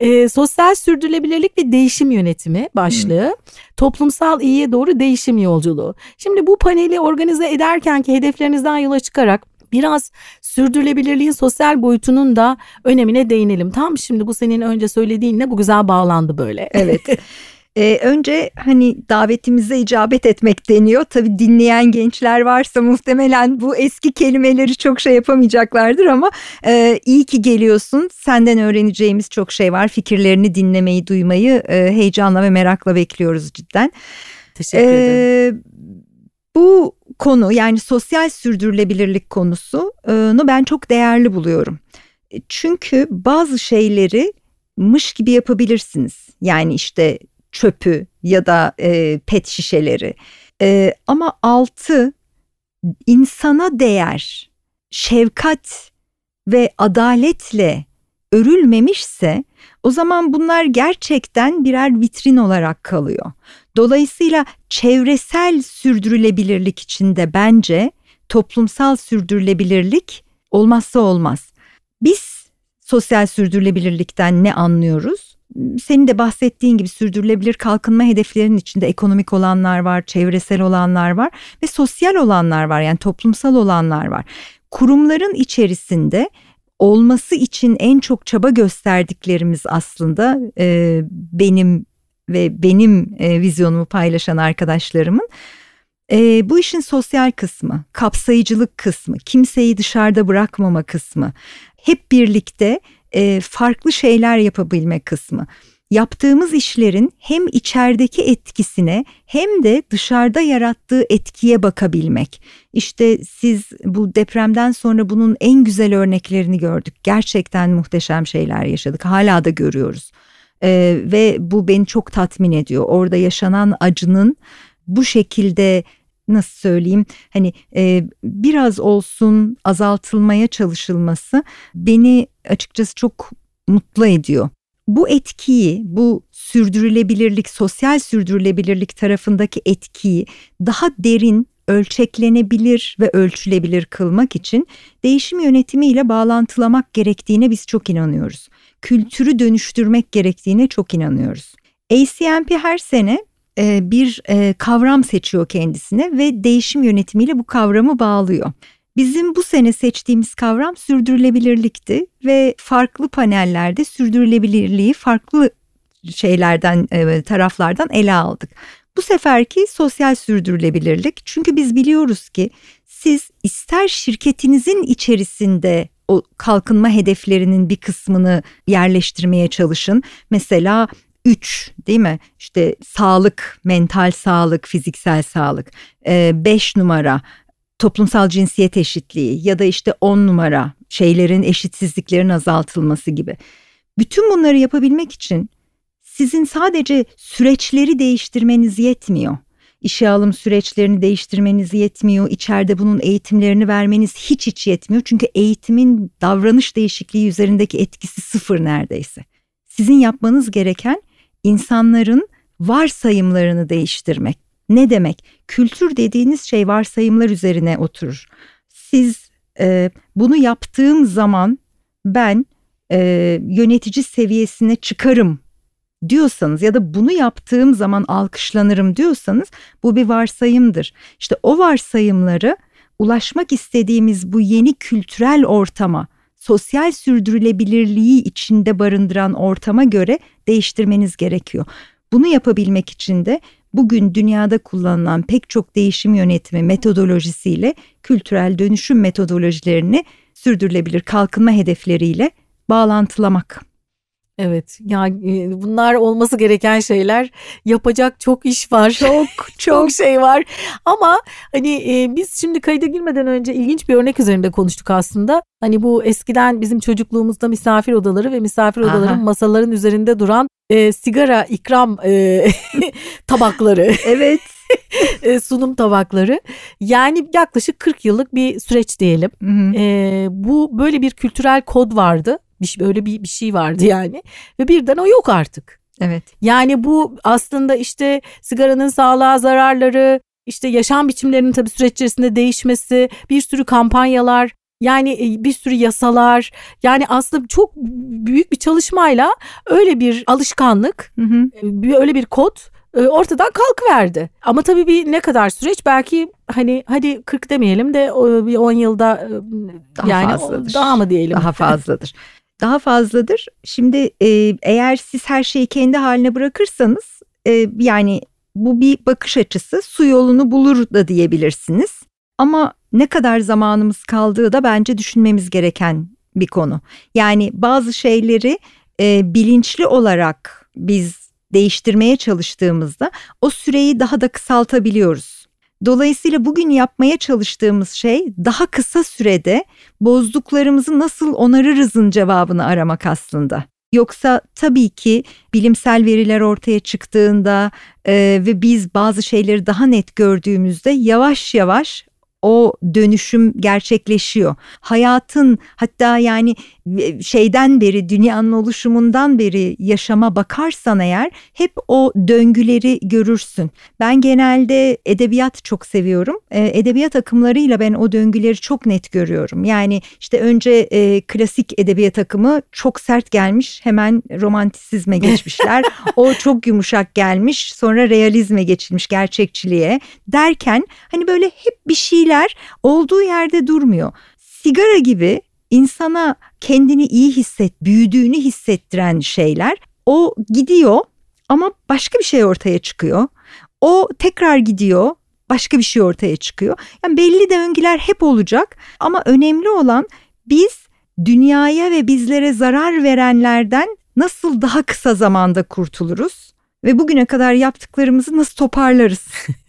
E, sosyal sürdürülebilirlik ve değişim yönetimi başlığı. Hmm. Toplumsal iyiye doğru değişim yolculuğu. Şimdi bu paneli organize ederken ki hedeflerinizden yola çıkarak biraz sürdürülebilirliğin sosyal boyutunun da önemine değinelim. Tam şimdi bu senin önce söylediğinle bu güzel bağlandı böyle. Evet. Ee, önce hani davetimize icabet etmek deniyor. Tabii dinleyen gençler varsa muhtemelen bu eski kelimeleri çok şey yapamayacaklardır ama e, iyi ki geliyorsun. Senden öğreneceğimiz çok şey var. Fikirlerini dinlemeyi, duymayı e, heyecanla ve merakla bekliyoruz cidden. Teşekkür ee, ederim. Bu konu yani sosyal sürdürülebilirlik konusunu ben çok değerli buluyorum. Çünkü bazı şeyleri mış gibi yapabilirsiniz. Yani işte çöpü ya da e, pet şişeleri. E, ama altı insana değer, şefkat ve adaletle örülmemişse o zaman bunlar gerçekten birer vitrin olarak kalıyor. Dolayısıyla çevresel sürdürülebilirlik içinde bence toplumsal sürdürülebilirlik olmazsa olmaz. Biz sosyal sürdürülebilirlikten ne anlıyoruz? Senin de bahsettiğin gibi sürdürülebilir kalkınma hedeflerinin içinde ekonomik olanlar var, çevresel olanlar var ve sosyal olanlar var yani toplumsal olanlar var. Kurumların içerisinde olması için en çok çaba gösterdiklerimiz aslında e, benim ve benim e, vizyonumu paylaşan arkadaşlarımın e, bu işin sosyal kısmı, kapsayıcılık kısmı, kimseyi dışarıda bırakmama kısmı, hep birlikte e, farklı şeyler yapabilme kısmı. yaptığımız işlerin hem içerideki etkisine hem de dışarıda yarattığı etkiye bakabilmek. İşte siz bu depremden sonra bunun en güzel örneklerini gördük. Gerçekten muhteşem şeyler yaşadık. Hala da görüyoruz. Ee, ve bu beni çok tatmin ediyor. Orada yaşanan acının bu şekilde nasıl söyleyeyim hani e, biraz olsun azaltılmaya çalışılması beni açıkçası çok mutlu ediyor. Bu etkiyi, bu sürdürülebilirlik, sosyal sürdürülebilirlik tarafındaki etkiyi daha derin, ölçeklenebilir ve ölçülebilir kılmak için değişim yönetimiyle bağlantılamak gerektiğine biz çok inanıyoruz. Kültürü dönüştürmek gerektiğine çok inanıyoruz. ACMP her sene e, bir e, kavram seçiyor kendisine ve değişim yönetimiyle bu kavramı bağlıyor. Bizim bu sene seçtiğimiz kavram sürdürülebilirlikti ve farklı panellerde sürdürülebilirliği farklı şeylerden e, taraflardan ele aldık. Bu seferki sosyal sürdürülebilirlik çünkü biz biliyoruz ki siz ister şirketinizin içerisinde o kalkınma hedeflerinin bir kısmını yerleştirmeye çalışın. Mesela 3 değil mi? İşte sağlık, mental sağlık, fiziksel sağlık. 5 ee, numara toplumsal cinsiyet eşitliği ya da işte 10 numara şeylerin eşitsizliklerin azaltılması gibi. Bütün bunları yapabilmek için sizin sadece süreçleri değiştirmeniz yetmiyor. İşe alım süreçlerini değiştirmeniz yetmiyor. İçeride bunun eğitimlerini vermeniz hiç hiç yetmiyor. Çünkü eğitimin davranış değişikliği üzerindeki etkisi sıfır neredeyse. Sizin yapmanız gereken insanların varsayımlarını değiştirmek. Ne demek? Kültür dediğiniz şey varsayımlar üzerine oturur. Siz e, bunu yaptığım zaman ben e, yönetici seviyesine çıkarım diyorsanız ya da bunu yaptığım zaman alkışlanırım diyorsanız bu bir varsayımdır. İşte o varsayımları ulaşmak istediğimiz bu yeni kültürel ortama sosyal sürdürülebilirliği içinde barındıran ortama göre değiştirmeniz gerekiyor. Bunu yapabilmek için de bugün dünyada kullanılan pek çok değişim yönetimi metodolojisiyle kültürel dönüşüm metodolojilerini sürdürülebilir kalkınma hedefleriyle bağlantılamak. Evet ya e, bunlar olması gereken şeyler. Yapacak çok iş var. Çok çok. Şey var. Ama hani e, biz şimdi kayda girmeden önce ilginç bir örnek üzerinde konuştuk aslında. Hani bu eskiden bizim çocukluğumuzda misafir odaları ve misafir odaların Aha. masaların üzerinde duran e, sigara ikram e, tabakları. Evet. E, sunum tabakları. Yani yaklaşık 40 yıllık bir süreç diyelim. Hı hı. E, bu böyle bir kültürel kod vardı bir, böyle bir, bir şey vardı yani ve birden o yok artık. Evet. Yani bu aslında işte sigaranın sağlığa zararları, işte yaşam biçimlerinin tabii süreç içerisinde değişmesi, bir sürü kampanyalar, yani e, bir sürü yasalar yani aslında çok büyük bir çalışmayla öyle bir alışkanlık, hı hı. E, öyle bir kod e, ortadan kalkıverdi. Ama tabii bir ne kadar süreç belki hani hadi 40 demeyelim de bir 10 yılda daha yani fazladır. daha mı diyelim? Daha fazladır daha fazladır. Şimdi e, eğer siz her şeyi kendi haline bırakırsanız e, yani bu bir bakış açısı su yolunu bulur da diyebilirsiniz. Ama ne kadar zamanımız kaldığı da bence düşünmemiz gereken bir konu. Yani bazı şeyleri e, bilinçli olarak biz değiştirmeye çalıştığımızda o süreyi daha da kısaltabiliyoruz. Dolayısıyla bugün yapmaya çalıştığımız şey daha kısa sürede bozduklarımızı nasıl onarırızın cevabını aramak aslında. Yoksa tabii ki bilimsel veriler ortaya çıktığında e, ve biz bazı şeyleri daha net gördüğümüzde yavaş yavaş o dönüşüm gerçekleşiyor. Hayatın hatta yani şeyden beri dünyanın oluşumundan beri yaşama bakarsan eğer hep o döngüleri görürsün. Ben genelde edebiyat çok seviyorum. E, edebiyat akımlarıyla ben o döngüleri çok net görüyorum. Yani işte önce e, klasik edebiyat akımı çok sert gelmiş hemen romantisizme geçmişler. o çok yumuşak gelmiş sonra realizme geçilmiş gerçekçiliğe derken hani böyle hep bir şeyler olduğu yerde durmuyor. Sigara gibi insana kendini iyi hisset, büyüdüğünü hissettiren şeyler o gidiyor ama başka bir şey ortaya çıkıyor. O tekrar gidiyor başka bir şey ortaya çıkıyor. Yani belli döngüler hep olacak ama önemli olan biz dünyaya ve bizlere zarar verenlerden nasıl daha kısa zamanda kurtuluruz? Ve bugüne kadar yaptıklarımızı nasıl toparlarız?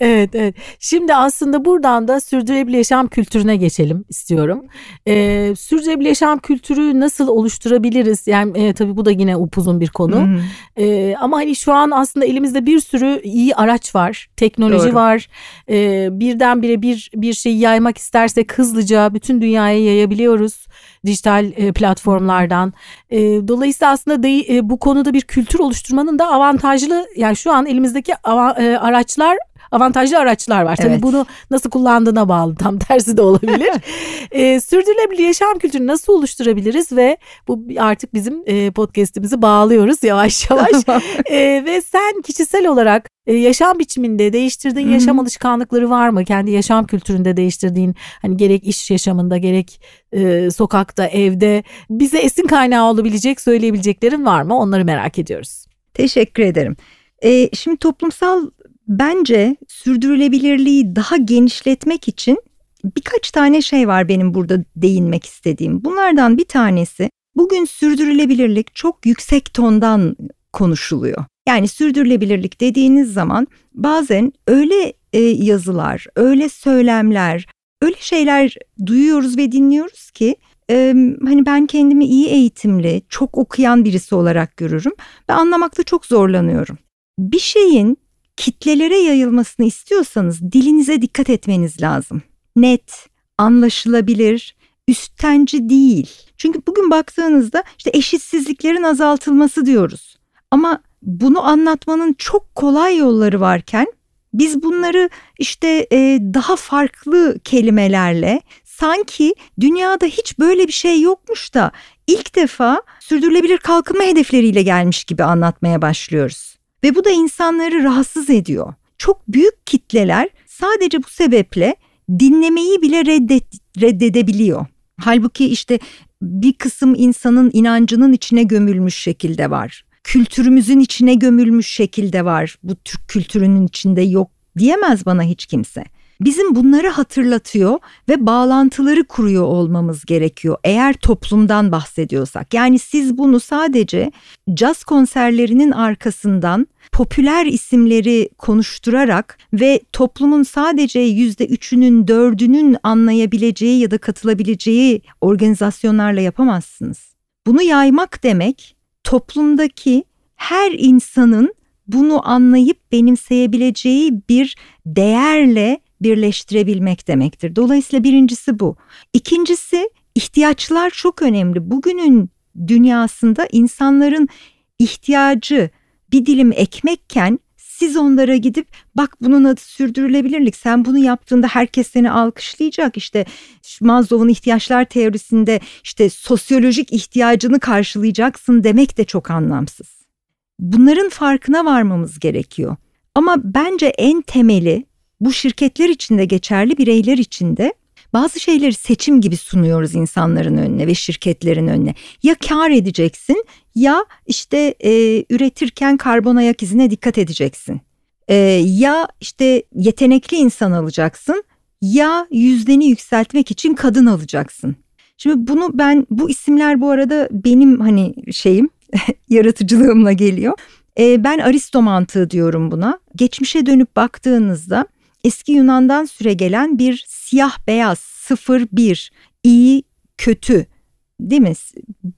evet, evet. Şimdi aslında buradan da sürdürülebilir yaşam kültürüne geçelim istiyorum. Ee, sürdürülebilir yaşam kültürü nasıl oluşturabiliriz? Yani e, tabii bu da yine upuzun bir konu. Hmm. Ee, ama hani şu an aslında elimizde bir sürü iyi araç var, teknoloji Doğru. var. Ee, birdenbire bir bir şeyi yaymak istersek hızlıca bütün dünyaya yayabiliyoruz dijital e, platformlardan. E, dolayısıyla aslında e, bu konuda bir kültür oluşturmanın da avantajlı yani şu an elimizdeki e, araçlar avantajlı araçlar var. Tabii evet. bunu nasıl kullandığına bağlı tam tersi de olabilir. e, sürdürülebilir yaşam kültürünü nasıl oluşturabiliriz ve bu artık bizim e, podcast'imizi bağlıyoruz yavaş yavaş. e, ve sen kişisel olarak e, yaşam biçiminde değiştirdiğin Hı-hı. yaşam alışkanlıkları var mı? Kendi yaşam kültüründe değiştirdiğin hani gerek iş yaşamında gerek e, sokakta evde bize esin kaynağı olabilecek söyleyebileceklerin var mı? Onları merak ediyoruz. Teşekkür ederim. E, şimdi toplumsal bence sürdürülebilirliği daha genişletmek için birkaç tane şey var benim burada değinmek istediğim. Bunlardan bir tanesi bugün sürdürülebilirlik çok yüksek tondan konuşuluyor. Yani sürdürülebilirlik dediğiniz zaman bazen öyle e, yazılar, öyle söylemler, öyle şeyler duyuyoruz ve dinliyoruz ki e, hani ben kendimi iyi eğitimli, çok okuyan birisi olarak görürüm ve anlamakta çok zorlanıyorum. Bir şeyin kitlelere yayılmasını istiyorsanız dilinize dikkat etmeniz lazım. Net, anlaşılabilir, üsttenci değil. Çünkü bugün baktığınızda işte eşitsizliklerin azaltılması diyoruz. Ama bunu anlatmanın çok kolay yolları varken biz bunları işte e, daha farklı kelimelerle sanki dünyada hiç böyle bir şey yokmuş da ilk defa sürdürülebilir kalkınma hedefleriyle gelmiş gibi anlatmaya başlıyoruz. Ve bu da insanları rahatsız ediyor. Çok büyük kitleler sadece bu sebeple dinlemeyi bile reddet, reddedebiliyor. Halbuki işte bir kısım insanın inancının içine gömülmüş şekilde var. Kültürümüzün içine gömülmüş şekilde var. Bu Türk kültürünün içinde yok diyemez bana hiç kimse. Bizim bunları hatırlatıyor ve bağlantıları kuruyor olmamız gerekiyor eğer toplumdan bahsediyorsak. Yani siz bunu sadece caz konserlerinin arkasından popüler isimleri konuşturarak ve toplumun sadece yüzde üçünün dördünün anlayabileceği ya da katılabileceği organizasyonlarla yapamazsınız. Bunu yaymak demek toplumdaki her insanın bunu anlayıp benimseyebileceği bir değerle birleştirebilmek demektir. Dolayısıyla birincisi bu. İkincisi ihtiyaçlar çok önemli. Bugünün dünyasında insanların ihtiyacı bir dilim ekmekken siz onlara gidip bak bunun adı sürdürülebilirlik sen bunu yaptığında herkes seni alkışlayacak işte Maslow'un ihtiyaçlar teorisinde işte sosyolojik ihtiyacını karşılayacaksın demek de çok anlamsız. Bunların farkına varmamız gerekiyor. Ama bence en temeli bu şirketler içinde geçerli bireyler içinde bazı şeyleri seçim gibi sunuyoruz insanların önüne ve şirketlerin önüne. Ya kar edeceksin ya işte e, üretirken karbon ayak izine dikkat edeceksin. E, ya işte yetenekli insan alacaksın ya yüzdeni yükseltmek için kadın alacaksın. Şimdi bunu ben bu isimler bu arada benim hani şeyim yaratıcılığımla geliyor. E, ben Aristo mantığı diyorum buna. Geçmişe dönüp baktığınızda eski Yunan'dan süre gelen bir siyah beyaz sıfır bir iyi kötü değil mi?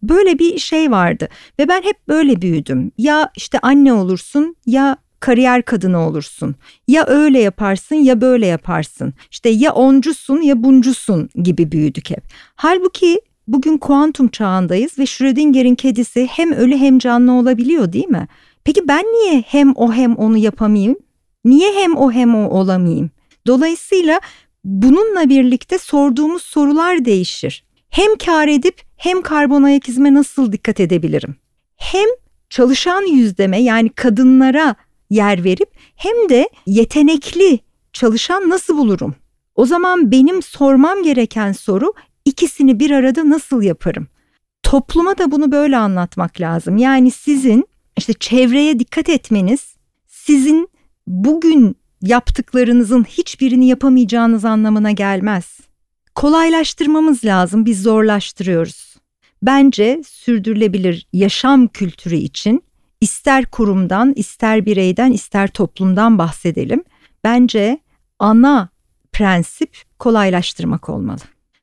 Böyle bir şey vardı ve ben hep böyle büyüdüm. Ya işte anne olursun ya kariyer kadını olursun. Ya öyle yaparsın ya böyle yaparsın. İşte ya oncusun ya buncusun gibi büyüdük hep. Halbuki bugün kuantum çağındayız ve Schrödinger'in kedisi hem ölü hem canlı olabiliyor değil mi? Peki ben niye hem o hem onu yapamayayım? Niye hem o hem o olamayayım? Dolayısıyla bununla birlikte sorduğumuz sorular değişir. Hem kar edip hem karbon ayak izime nasıl dikkat edebilirim? Hem çalışan yüzdeme yani kadınlara yer verip hem de yetenekli çalışan nasıl bulurum? O zaman benim sormam gereken soru ikisini bir arada nasıl yaparım? Topluma da bunu böyle anlatmak lazım. Yani sizin işte çevreye dikkat etmeniz sizin bugün yaptıklarınızın hiçbirini yapamayacağınız anlamına gelmez. Kolaylaştırmamız lazım, biz zorlaştırıyoruz. Bence sürdürülebilir yaşam kültürü için ister kurumdan, ister bireyden, ister toplumdan bahsedelim. Bence ana prensip kolaylaştırmak olmalı.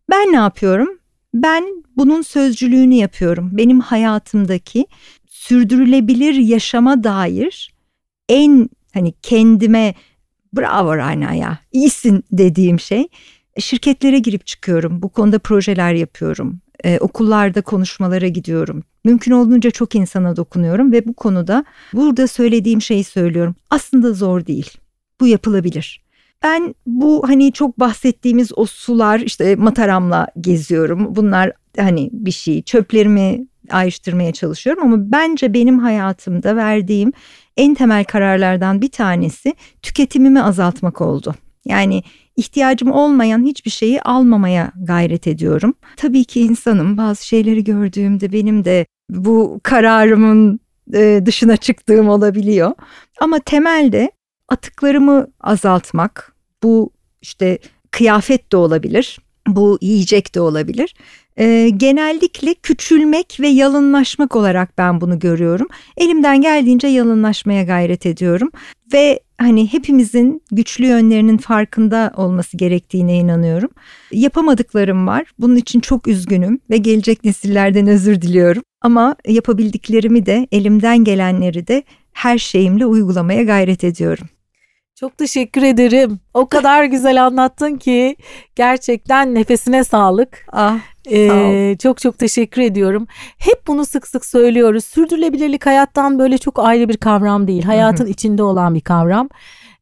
Ben ne yapıyorum? Ben bunun sözcülüğünü yapıyorum. Benim hayatımdaki sürdürülebilir yaşama dair en hani kendime bravo Rana ya iyisin dediğim şey şirketlere girip çıkıyorum. Bu konuda projeler yapıyorum. Ee, okullarda konuşmalara gidiyorum. Mümkün olduğunca çok insana dokunuyorum ve bu konuda burada söylediğim şeyi söylüyorum. Aslında zor değil. Bu yapılabilir. Ben bu hani çok bahsettiğimiz o sular işte mataramla geziyorum. Bunlar hani bir şey çöplerimi ayrıştırmaya çalışıyorum ama bence benim hayatımda verdiğim en temel kararlardan bir tanesi tüketimimi azaltmak oldu. Yani ihtiyacım olmayan hiçbir şeyi almamaya gayret ediyorum. Tabii ki insanım bazı şeyleri gördüğümde benim de bu kararımın e, dışına çıktığım olabiliyor. Ama temelde atıklarımı azaltmak bu işte kıyafet de olabilir bu yiyecek de olabilir. E, genellikle küçülmek ve yalınlaşmak olarak ben bunu görüyorum. Elimden geldiğince yalınlaşmaya gayret ediyorum ve hani hepimizin güçlü yönlerinin farkında olması gerektiğine inanıyorum. Yapamadıklarım var. Bunun için çok üzgünüm ve gelecek nesillerden özür diliyorum. Ama yapabildiklerimi de elimden gelenleri de her şeyimle uygulamaya gayret ediyorum. Çok teşekkür ederim. O kadar güzel anlattın ki gerçekten nefesine sağlık. Ah, ee, çok çok teşekkür ediyorum. Hep bunu sık sık söylüyoruz. Sürdürülebilirlik hayattan böyle çok ayrı bir kavram değil. Hayatın içinde olan bir kavram.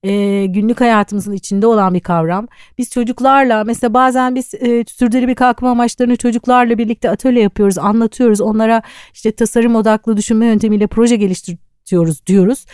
Ee, günlük hayatımızın içinde olan bir kavram. Biz çocuklarla mesela bazen biz e, sürdürülebilir kalkınma amaçlarını çocuklarla birlikte atölye yapıyoruz, anlatıyoruz. Onlara işte tasarım odaklı düşünme yöntemiyle proje geliştiriyoruz diyoruz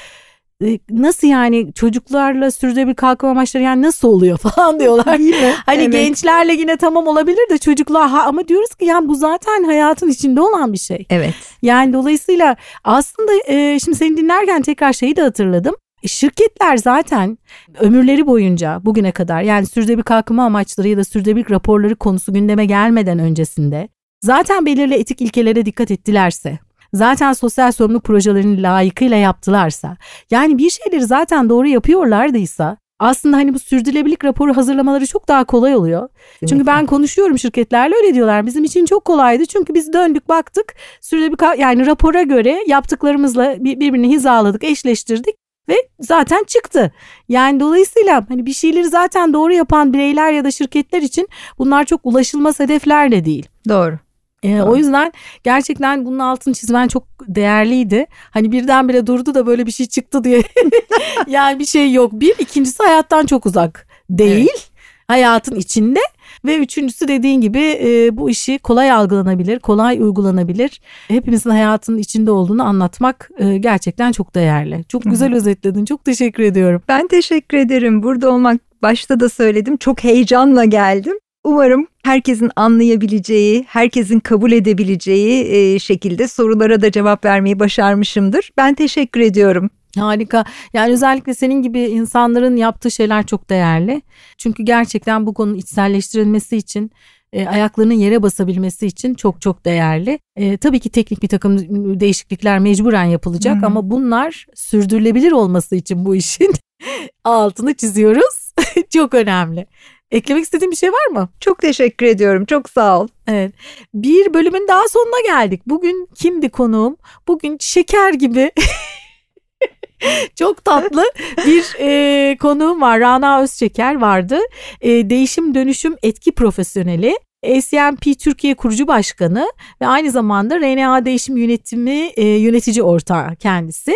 nasıl yani çocuklarla sürdürülebilir kalkınma amaçları yani nasıl oluyor falan diyorlar. Değil mi? Hani evet. gençlerle yine tamam olabilir de çocuklar ha, ama diyoruz ki yani bu zaten hayatın içinde olan bir şey. Evet. Yani dolayısıyla aslında e, şimdi seni dinlerken tekrar şeyi de hatırladım. E, şirketler zaten ömürleri boyunca bugüne kadar yani sürdürülebilir kalkınma amaçları ya da sürdürülebilir raporları konusu gündeme gelmeden öncesinde zaten belirli etik ilkelere dikkat ettilerse zaten sosyal sorumluluk projelerini layıkıyla yaptılarsa yani bir şeyleri zaten doğru yapıyorlardıysa aslında hani bu sürdürülebilirlik raporu hazırlamaları çok daha kolay oluyor. Kesinlikle. Çünkü ben konuşuyorum şirketlerle öyle diyorlar. Bizim için çok kolaydı. Çünkü biz döndük baktık sürdürülebilir yani rapora göre yaptıklarımızla birbirini hizaladık, eşleştirdik ve zaten çıktı. Yani dolayısıyla hani bir şeyleri zaten doğru yapan bireyler ya da şirketler için bunlar çok ulaşılmaz hedefler de değil. Doğru. Ee, o yüzden gerçekten bunun altını çizmen çok değerliydi. Hani birdenbire durdu da böyle bir şey çıktı diye. yani bir şey yok. Bir, ikincisi hayattan çok uzak değil. Evet. Hayatın içinde ve üçüncüsü dediğin gibi e, bu işi kolay algılanabilir, kolay uygulanabilir. Hepimizin hayatının içinde olduğunu anlatmak e, gerçekten çok değerli. Çok güzel Hı. özetledin. Çok teşekkür ediyorum. Ben teşekkür ederim. Burada olmak başta da söyledim. Çok heyecanla geldim. Umarım herkesin anlayabileceği, herkesin kabul edebileceği e, şekilde sorulara da cevap vermeyi başarmışımdır. Ben teşekkür ediyorum. Harika. Yani özellikle senin gibi insanların yaptığı şeyler çok değerli. Çünkü gerçekten bu konunun içselleştirilmesi için e, ayaklarının yere basabilmesi için çok çok değerli. E, tabii ki teknik bir takım değişiklikler mecburen yapılacak Hı-hı. ama bunlar sürdürülebilir olması için bu işin altını çiziyoruz. çok önemli. Eklemek istediğin bir şey var mı? Çok teşekkür ediyorum. Çok sağ ol. Evet. Bir bölümün daha sonuna geldik. Bugün kimdi konuğum? Bugün şeker gibi Çok tatlı bir e, konuğum var. Rana Özçeker vardı. E, değişim dönüşüm etki profesyoneli. ACMP Türkiye kurucu başkanı ve aynı zamanda RNA Değişim Yönetimi e, yönetici ortağı kendisi.